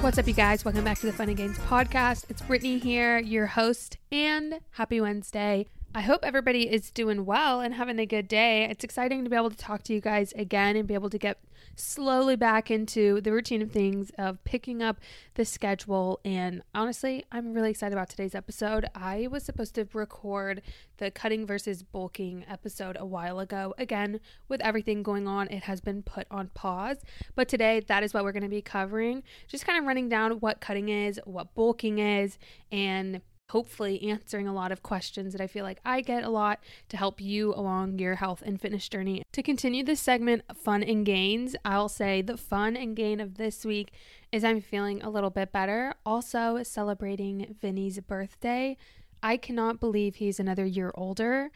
What's up, you guys? Welcome back to the Fun and Gains podcast. It's Brittany here, your host, and happy Wednesday. I hope everybody is doing well and having a good day. It's exciting to be able to talk to you guys again and be able to get slowly back into the routine of things of picking up the schedule. And honestly, I'm really excited about today's episode. I was supposed to record the cutting versus bulking episode a while ago. Again, with everything going on, it has been put on pause. But today, that is what we're going to be covering. Just kind of running down what cutting is, what bulking is, and hopefully answering a lot of questions that I feel like I get a lot to help you along your health and fitness journey. To continue this segment, fun and gains, I'll say the fun and gain of this week is I'm feeling a little bit better. Also, celebrating Vinny's birthday. I cannot believe he's another year older.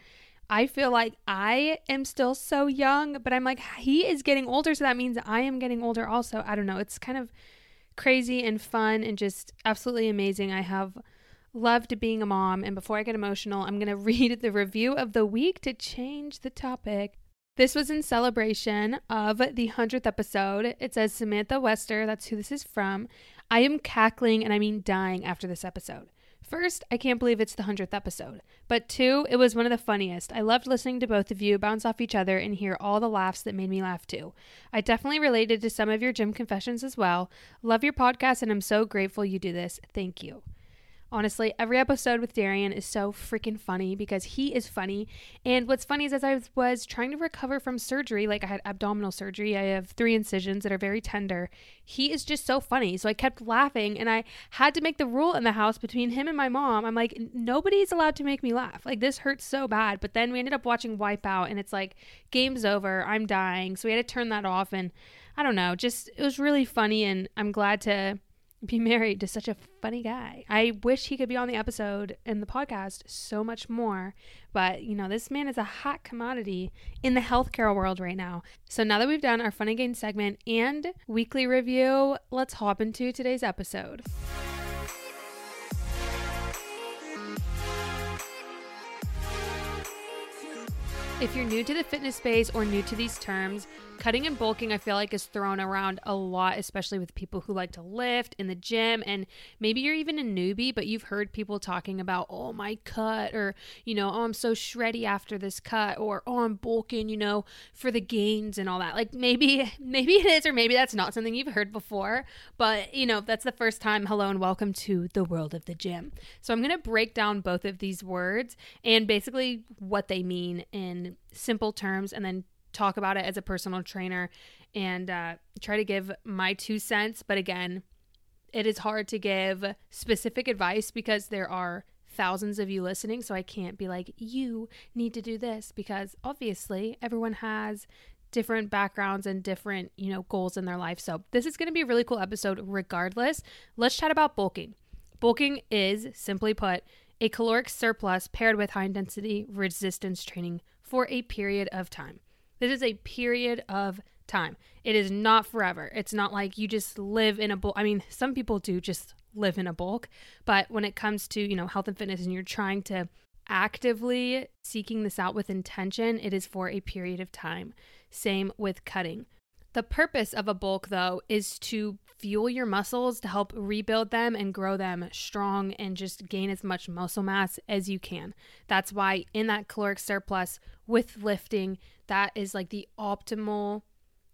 I feel like I am still so young, but I'm like, he is getting older, so that means I am getting older also. I don't know. It's kind of crazy and fun and just absolutely amazing. I have loved being a mom. And before I get emotional, I'm going to read the review of the week to change the topic. This was in celebration of the 100th episode. It says Samantha Wester, that's who this is from. I am cackling and I mean dying after this episode. First, I can't believe it's the 100th episode. But two, it was one of the funniest. I loved listening to both of you bounce off each other and hear all the laughs that made me laugh too. I definitely related to some of your gym confessions as well. Love your podcast and I'm so grateful you do this. Thank you. Honestly, every episode with Darian is so freaking funny because he is funny. And what's funny is as I was trying to recover from surgery, like I had abdominal surgery, I have three incisions that are very tender. He is just so funny. So I kept laughing and I had to make the rule in the house between him and my mom. I'm like, nobody's allowed to make me laugh. Like this hurts so bad. But then we ended up watching Wipeout and it's like, game's over. I'm dying. So we had to turn that off. And I don't know, just it was really funny. And I'm glad to be married to such a funny guy. I wish he could be on the episode and the podcast so much more, but you know, this man is a hot commodity in the healthcare world right now. So now that we've done our fun and segment and weekly review, let's hop into today's episode. If you're new to the fitness space or new to these terms, cutting and bulking, I feel like, is thrown around a lot, especially with people who like to lift in the gym. And maybe you're even a newbie, but you've heard people talking about, oh, my cut, or, you know, oh, I'm so shreddy after this cut, or oh, I'm bulking, you know, for the gains and all that. Like maybe, maybe it is, or maybe that's not something you've heard before. But, you know, if that's the first time. Hello and welcome to the world of the gym. So I'm going to break down both of these words and basically what they mean in simple terms and then talk about it as a personal trainer and uh, try to give my two cents. But again, it is hard to give specific advice because there are thousands of you listening. So I can't be like, you need to do this because obviously everyone has different backgrounds and different, you know, goals in their life. So this is going to be a really cool episode regardless. Let's chat about bulking. Bulking is, simply put, a caloric surplus paired with high intensity resistance training for a period of time. This is a period of time. It is not forever. It's not like you just live in a bulk. I mean, some people do just live in a bulk, but when it comes to, you know, health and fitness and you're trying to actively seeking this out with intention, it is for a period of time. Same with cutting. The purpose of a bulk, though, is to fuel your muscles to help rebuild them and grow them strong and just gain as much muscle mass as you can. That's why, in that caloric surplus with lifting, that is like the optimal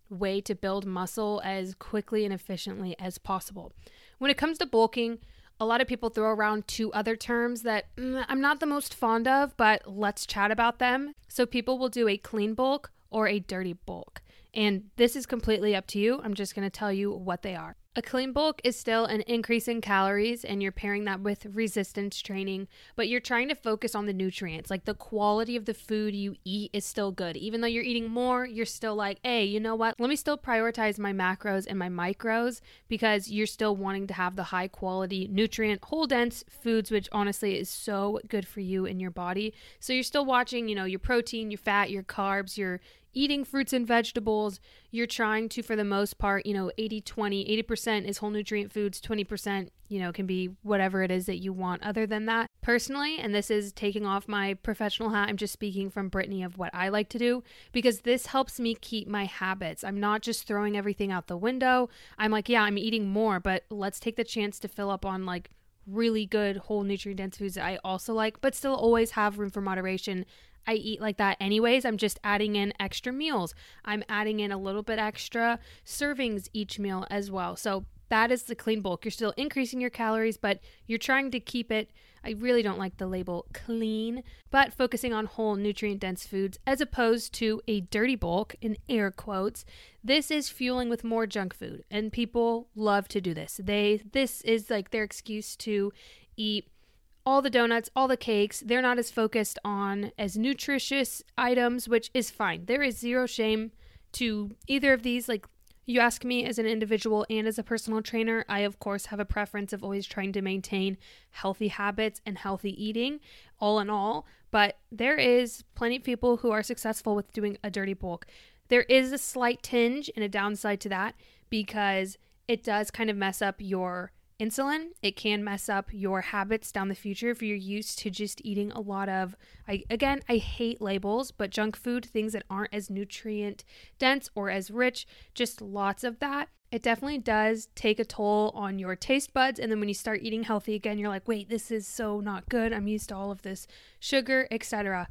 way to build muscle as quickly and efficiently as possible. When it comes to bulking, a lot of people throw around two other terms that mm, I'm not the most fond of, but let's chat about them. So, people will do a clean bulk or a dirty bulk. And this is completely up to you. I'm just going to tell you what they are. A clean bulk is still an increase in calories, and you're pairing that with resistance training, but you're trying to focus on the nutrients. Like the quality of the food you eat is still good. Even though you're eating more, you're still like, hey, you know what? Let me still prioritize my macros and my micros because you're still wanting to have the high quality, nutrient, whole dense foods, which honestly is so good for you and your body. So you're still watching, you know, your protein, your fat, your carbs, your eating fruits and vegetables, you're trying to, for the most part, you know, 80 20, 80% is whole nutrient foods, 20%, you know, can be whatever it is that you want. Other than that, personally, and this is taking off my professional hat, I'm just speaking from Brittany of what I like to do because this helps me keep my habits. I'm not just throwing everything out the window. I'm like, yeah, I'm eating more, but let's take the chance to fill up on like really good whole nutrient dense foods that I also like, but still always have room for moderation I eat like that anyways. I'm just adding in extra meals. I'm adding in a little bit extra servings each meal as well. So that is the clean bulk. You're still increasing your calories, but you're trying to keep it. I really don't like the label clean, but focusing on whole nutrient dense foods as opposed to a dirty bulk in air quotes. This is fueling with more junk food, and people love to do this. They this is like their excuse to eat all the donuts, all the cakes, they're not as focused on as nutritious items, which is fine. There is zero shame to either of these. Like, you ask me as an individual and as a personal trainer, I, of course, have a preference of always trying to maintain healthy habits and healthy eating, all in all. But there is plenty of people who are successful with doing a dirty bulk. There is a slight tinge and a downside to that because it does kind of mess up your insulin. It can mess up your habits down the future if you're used to just eating a lot of I again, I hate labels, but junk food, things that aren't as nutrient dense or as rich, just lots of that. It definitely does take a toll on your taste buds and then when you start eating healthy again, you're like, "Wait, this is so not good. I'm used to all of this sugar, etc."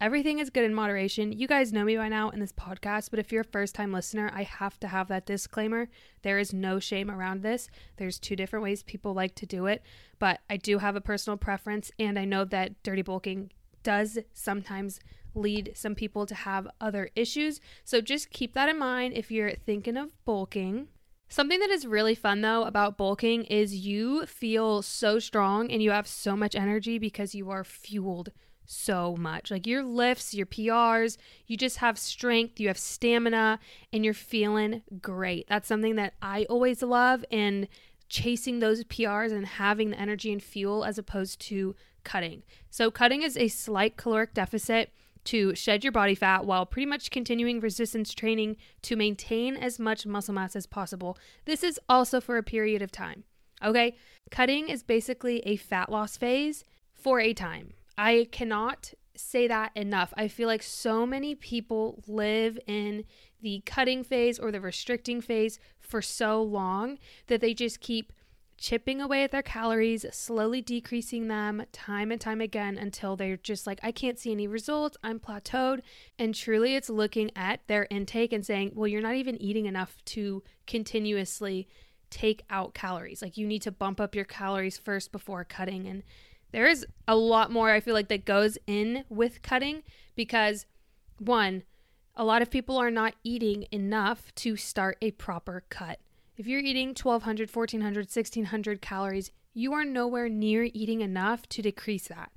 Everything is good in moderation. You guys know me by now in this podcast, but if you're a first time listener, I have to have that disclaimer. There is no shame around this. There's two different ways people like to do it, but I do have a personal preference, and I know that dirty bulking does sometimes lead some people to have other issues. So just keep that in mind if you're thinking of bulking. Something that is really fun though about bulking is you feel so strong and you have so much energy because you are fueled so much. Like your lifts, your PRs, you just have strength, you have stamina, and you're feeling great. That's something that I always love. And chasing those PRs and having the energy and fuel as opposed to cutting. So, cutting is a slight caloric deficit to shed your body fat while pretty much continuing resistance training to maintain as much muscle mass as possible. This is also for a period of time. Okay, cutting is basically a fat loss phase for a time. I cannot say that enough. I feel like so many people live in the cutting phase or the restricting phase for so long that they just keep chipping away at their calories, slowly decreasing them time and time again until they're just like, I can't see any results, I'm plateaued. And truly, it's looking at their intake and saying, well, you're not even eating enough to continuously take out calories. Like, you need to bump up your calories first before cutting. And there is a lot more I feel like that goes in with cutting because one, a lot of people are not eating enough to start a proper cut. If you're eating 1200, 1400, 1600 calories, you are nowhere near eating enough to decrease that.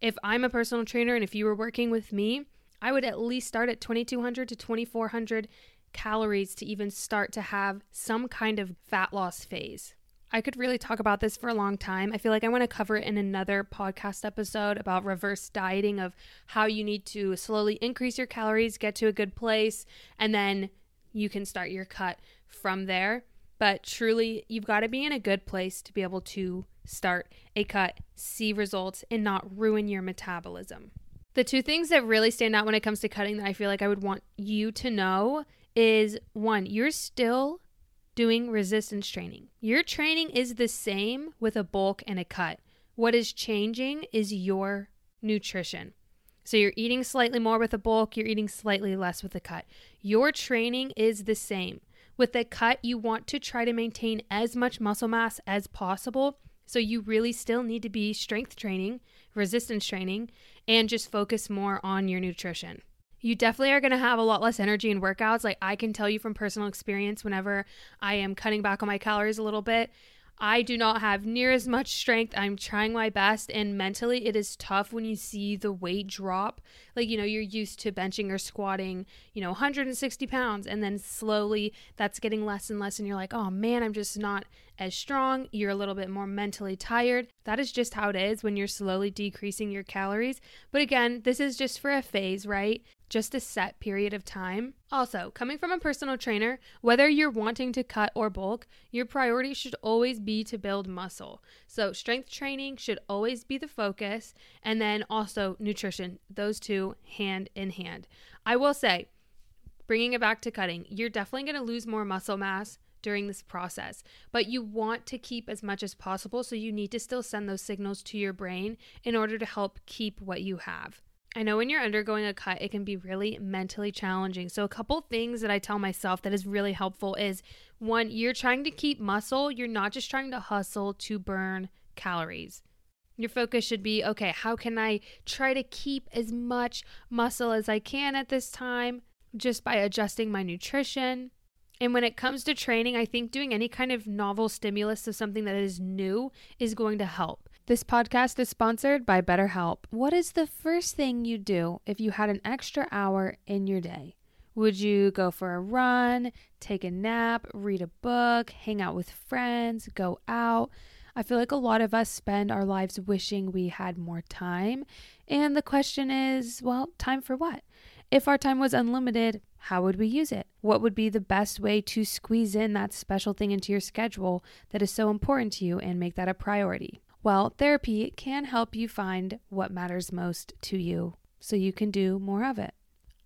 If I'm a personal trainer and if you were working with me, I would at least start at 2200 to 2400 calories to even start to have some kind of fat loss phase. I could really talk about this for a long time. I feel like I want to cover it in another podcast episode about reverse dieting of how you need to slowly increase your calories, get to a good place, and then you can start your cut from there. But truly, you've got to be in a good place to be able to start a cut, see results, and not ruin your metabolism. The two things that really stand out when it comes to cutting that I feel like I would want you to know is one, you're still doing resistance training. Your training is the same with a bulk and a cut. What is changing is your nutrition. So you're eating slightly more with a bulk, you're eating slightly less with a cut. Your training is the same. With a cut, you want to try to maintain as much muscle mass as possible. So you really still need to be strength training, resistance training, and just focus more on your nutrition you definitely are going to have a lot less energy in workouts. Like I can tell you from personal experience, whenever I am cutting back on my calories a little bit, I do not have near as much strength. I'm trying my best, and mentally, it is tough when you see the weight drop. Like, you know, you're used to benching or squatting, you know, 160 pounds, and then slowly that's getting less and less, and you're like, oh man, I'm just not as strong. You're a little bit more mentally tired. That is just how it is when you're slowly decreasing your calories. But again, this is just for a phase, right? Just a set period of time. Also, coming from a personal trainer, whether you're wanting to cut or bulk, your priority should always be to build muscle. So, strength training should always be the focus, and then also nutrition, those two hand in hand. I will say, bringing it back to cutting, you're definitely going to lose more muscle mass during this process, but you want to keep as much as possible. So, you need to still send those signals to your brain in order to help keep what you have. I know when you're undergoing a cut, it can be really mentally challenging. So, a couple things that I tell myself that is really helpful is one, you're trying to keep muscle, you're not just trying to hustle to burn calories. Your focus should be okay, how can I try to keep as much muscle as I can at this time just by adjusting my nutrition? And when it comes to training, I think doing any kind of novel stimulus of something that is new is going to help. This podcast is sponsored by BetterHelp. What is the first thing you'd do if you had an extra hour in your day? Would you go for a run, take a nap, read a book, hang out with friends, go out? I feel like a lot of us spend our lives wishing we had more time. And the question is well, time for what? If our time was unlimited, how would we use it? What would be the best way to squeeze in that special thing into your schedule that is so important to you and make that a priority? Well, therapy can help you find what matters most to you so you can do more of it.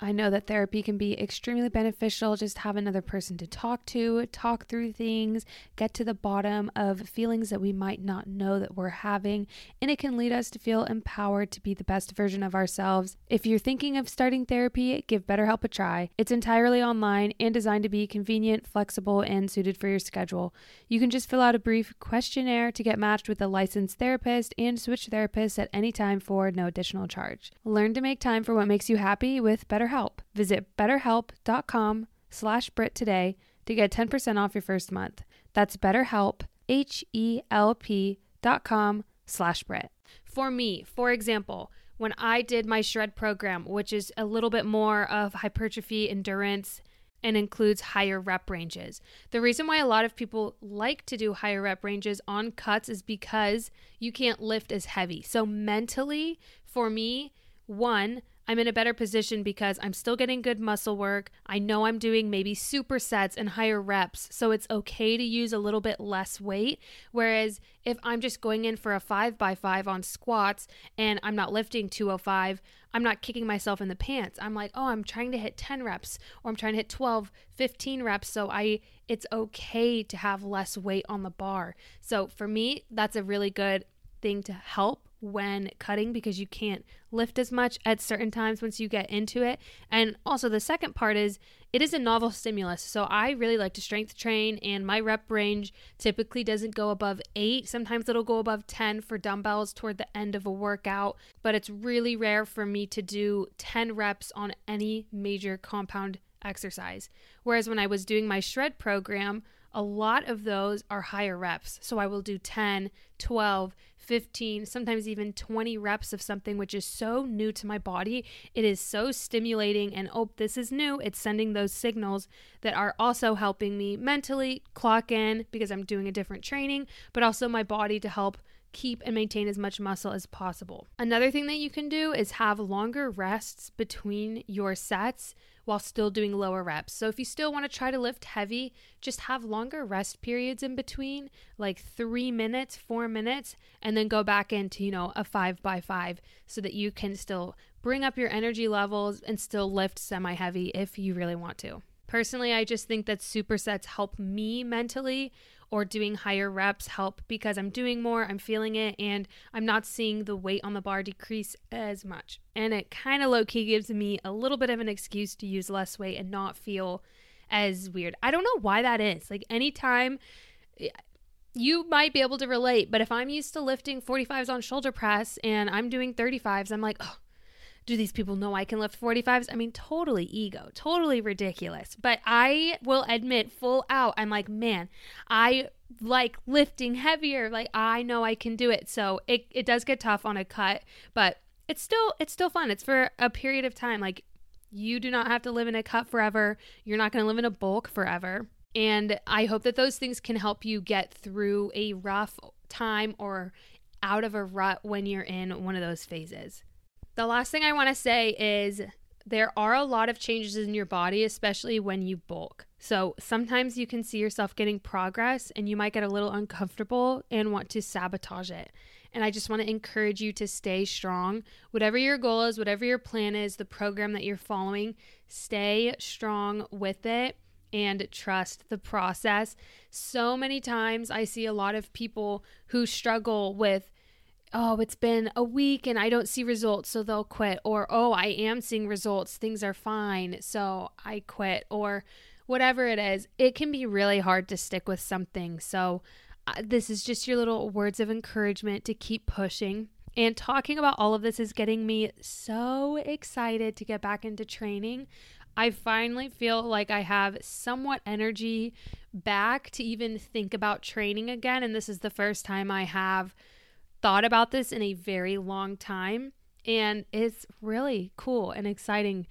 I know that therapy can be extremely beneficial. Just have another person to talk to, talk through things, get to the bottom of feelings that we might not know that we're having, and it can lead us to feel empowered to be the best version of ourselves. If you're thinking of starting therapy, give BetterHelp a try. It's entirely online and designed to be convenient, flexible, and suited for your schedule. You can just fill out a brief questionnaire to get matched with a licensed therapist and switch therapists at any time for no additional charge. Learn to make time for what makes you happy with BetterHelp. BetterHelp. Visit betterhelp.com slash Britt today to get 10% off your first month. That's betterhelp, H-E-L-P dot com slash Britt. For me, for example, when I did my shred program, which is a little bit more of hypertrophy endurance and includes higher rep ranges. The reason why a lot of people like to do higher rep ranges on cuts is because you can't lift as heavy. So mentally, for me, one, I'm in a better position because I'm still getting good muscle work. I know I'm doing maybe supersets and higher reps, so it's okay to use a little bit less weight. Whereas if I'm just going in for a 5 by 5 on squats and I'm not lifting 205, I'm not kicking myself in the pants. I'm like, "Oh, I'm trying to hit 10 reps or I'm trying to hit 12, 15 reps." So I it's okay to have less weight on the bar. So for me, that's a really good thing to help when cutting because you can't lift as much at certain times once you get into it. And also, the second part is it is a novel stimulus. So, I really like to strength train, and my rep range typically doesn't go above eight. Sometimes it'll go above 10 for dumbbells toward the end of a workout, but it's really rare for me to do 10 reps on any major compound exercise. Whereas when I was doing my shred program, a lot of those are higher reps. So I will do 10, 12, 15, sometimes even 20 reps of something which is so new to my body. It is so stimulating, and oh, this is new. It's sending those signals that are also helping me mentally clock in because I'm doing a different training, but also my body to help keep and maintain as much muscle as possible. Another thing that you can do is have longer rests between your sets while still doing lower reps. So if you still want to try to lift heavy, just have longer rest periods in between, like three minutes, four minutes, and then go back into, you know, a five by five so that you can still bring up your energy levels and still lift semi heavy if you really want to. Personally, I just think that supersets help me mentally or doing higher reps help because I'm doing more, I'm feeling it, and I'm not seeing the weight on the bar decrease as much. And it kind of low key gives me a little bit of an excuse to use less weight and not feel as weird. I don't know why that is. Like, anytime eh, you might be able to relate, but if I'm used to lifting 45s on shoulder press and I'm doing 35s, I'm like, oh, do these people know I can lift 45s? I mean, totally ego, totally ridiculous. But I will admit full out, I'm like, man, I like lifting heavier. Like I know I can do it. So it, it does get tough on a cut, but it's still it's still fun. It's for a period of time. Like you do not have to live in a cut forever. You're not gonna live in a bulk forever. And I hope that those things can help you get through a rough time or out of a rut when you're in one of those phases. The last thing I want to say is there are a lot of changes in your body, especially when you bulk. So sometimes you can see yourself getting progress and you might get a little uncomfortable and want to sabotage it. And I just want to encourage you to stay strong. Whatever your goal is, whatever your plan is, the program that you're following, stay strong with it and trust the process. So many times I see a lot of people who struggle with oh, it's been a week and I don't see results, so they'll quit. Or, oh, I am seeing results, things are fine, so I quit. Or whatever it is, it can be really hard to stick with something. So, uh, this is just your little words of encouragement to keep pushing. And talking about all of this is getting me so excited to get back into training. I finally feel like I have somewhat energy back to even think about training again. And this is the first time I have thought about this in a very long time. And it's really cool and exciting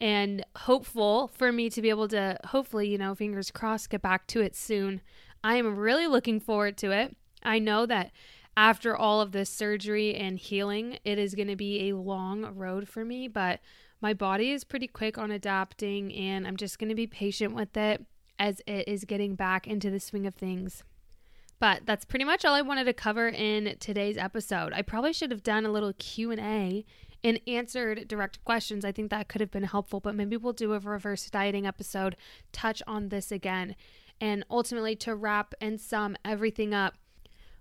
and hopeful for me to be able to, hopefully, you know, fingers crossed, get back to it soon. I am really looking forward to it. I know that after all of this surgery and healing, it is going to be a long road for me, but my body is pretty quick on adapting and I'm just going to be patient with it as it is getting back into the swing of things. But that's pretty much all I wanted to cover in today's episode. I probably should have done a little Q&A and answered direct questions. I think that could have been helpful, but maybe we'll do a reverse dieting episode, touch on this again. And ultimately to wrap and sum everything up,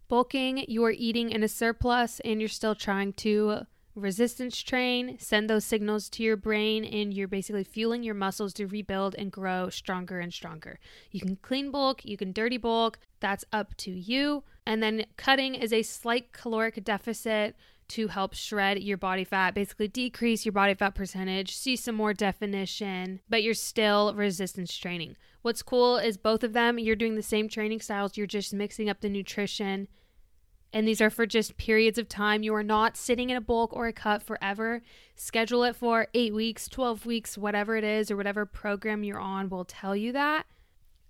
bulking, you are eating in a surplus and you're still trying to resistance train, send those signals to your brain, and you're basically fueling your muscles to rebuild and grow stronger and stronger. You can clean bulk, you can dirty bulk, that's up to you. And then cutting is a slight caloric deficit to help shred your body fat, basically decrease your body fat percentage, see some more definition, but you're still resistance training. What's cool is both of them, you're doing the same training styles, you're just mixing up the nutrition and these are for just periods of time. You are not sitting in a bulk or a cut forever. Schedule it for eight weeks, 12 weeks, whatever it is, or whatever program you're on will tell you that.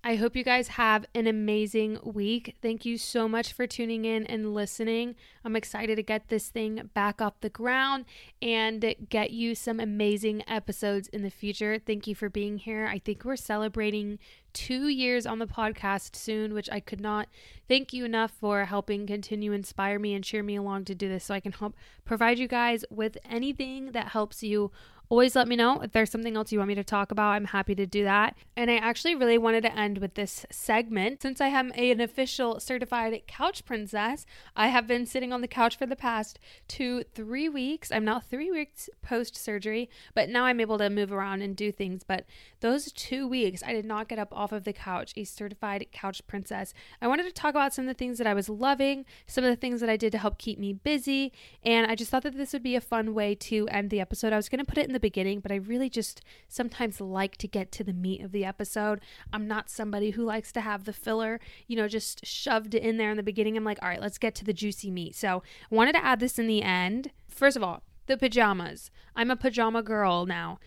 I hope you guys have an amazing week. Thank you so much for tuning in and listening. I'm excited to get this thing back off the ground and get you some amazing episodes in the future. Thank you for being here. I think we're celebrating two years on the podcast soon, which I could not thank you enough for helping continue inspire me and cheer me along to do this so I can help provide you guys with anything that helps you Always let me know if there's something else you want me to talk about. I'm happy to do that. And I actually really wanted to end with this segment. Since I am an official certified couch princess, I have been sitting on the couch for the past two, three weeks. I'm now three weeks post surgery, but now I'm able to move around and do things. But those two weeks, I did not get up off of the couch, a certified couch princess. I wanted to talk about some of the things that I was loving, some of the things that I did to help keep me busy, and I just thought that this would be a fun way to end the episode. I was going to put it in the beginning, but I really just sometimes like to get to the meat of the episode. I'm not somebody who likes to have the filler, you know, just shoved in there in the beginning. I'm like, all right, let's get to the juicy meat. So I wanted to add this in the end. First of all, the pajamas. I'm a pajama girl now.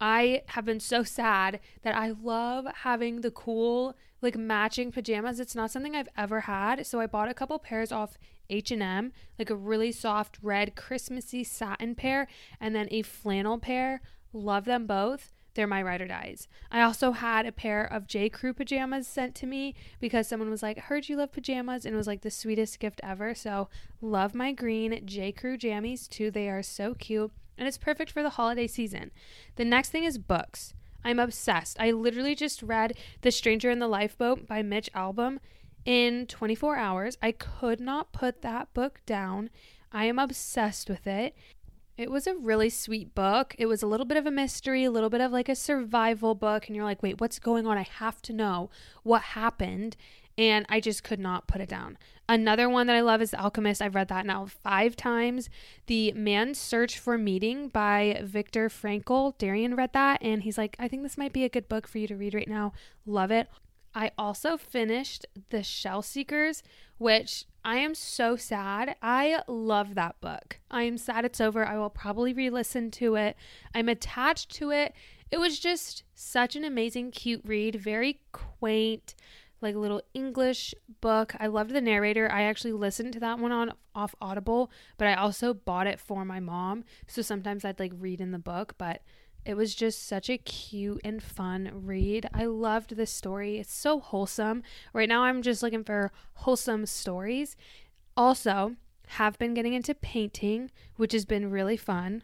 I have been so sad that I love having the cool like matching pajamas. It's not something I've ever had, so I bought a couple pairs off H&M, like a really soft red Christmassy satin pair and then a flannel pair. Love them both. They're my ride or dies. I also had a pair of J. Crew pajamas sent to me because someone was like, "Heard you love pajamas," and it was like the sweetest gift ever. So love my green J. Crew jammies too. They are so cute and it's perfect for the holiday season. The next thing is books. I'm obsessed. I literally just read The Stranger in the Lifeboat by Mitch Albom in 24 hours. I could not put that book down. I am obsessed with it. It was a really sweet book. It was a little bit of a mystery, a little bit of like a survival book. And you're like, wait, what's going on? I have to know what happened. And I just could not put it down. Another one that I love is The Alchemist. I've read that now five times. The Man's Search for Meaning by Viktor Frankl. Darian read that and he's like, I think this might be a good book for you to read right now. Love it. I also finished The Shell Seekers, which I am so sad. I love that book. I am sad it's over. I will probably re listen to it. I'm attached to it. It was just such an amazing, cute read, very quaint, like a little English book. I loved the narrator. I actually listened to that one on off Audible, but I also bought it for my mom. So sometimes I'd like read in the book, but it was just such a cute and fun read. I loved this story. It's so wholesome. Right now, I'm just looking for wholesome stories. Also, have been getting into painting, which has been really fun.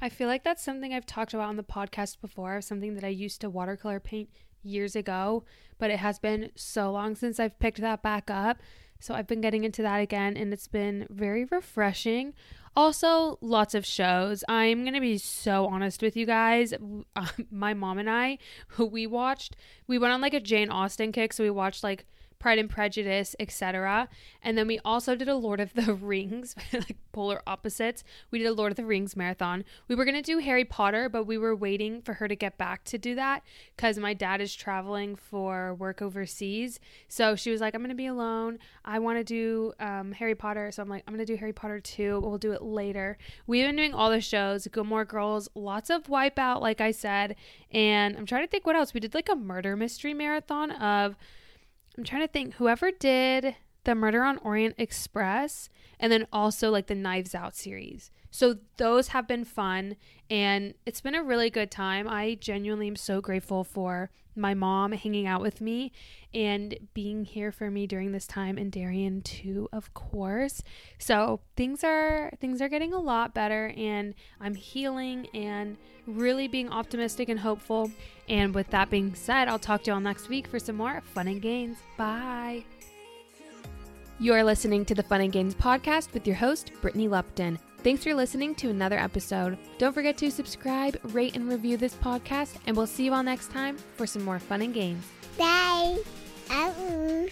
I feel like that's something I've talked about on the podcast before, something that I used to watercolor paint years ago, but it has been so long since I've picked that back up. So I've been getting into that again, and it's been very refreshing. Also, lots of shows. I'm going to be so honest with you guys. Uh, my mom and I, who we watched, we went on like a Jane Austen kick. So we watched like Pride and Prejudice, etc. And then we also did a Lord of the Rings, like polar opposites. We did a Lord of the Rings marathon. We were going to do Harry Potter, but we were waiting for her to get back to do that because my dad is traveling for work overseas. So she was like, I'm going to be alone. I want to do um, Harry Potter. So I'm like, I'm going to do Harry Potter too. We'll do it later. We've been doing all the shows, Gilmore Girls, lots of Wipeout, like I said. And I'm trying to think what else. We did like a murder mystery marathon of I'm trying to think whoever did the Murder on Orient Express and then also like the Knives Out series. So those have been fun and it's been a really good time. I genuinely am so grateful for my mom hanging out with me and being here for me during this time and Darian too, of course. So things are things are getting a lot better and I'm healing and really being optimistic and hopeful. And with that being said, I'll talk to y'all next week for some more fun and games. Bye. You are listening to the Fun and Gains podcast with your host, Brittany Lupton. Thanks for listening to another episode. Don't forget to subscribe, rate, and review this podcast, and we'll see you all next time for some more fun and games. Bye. Oh.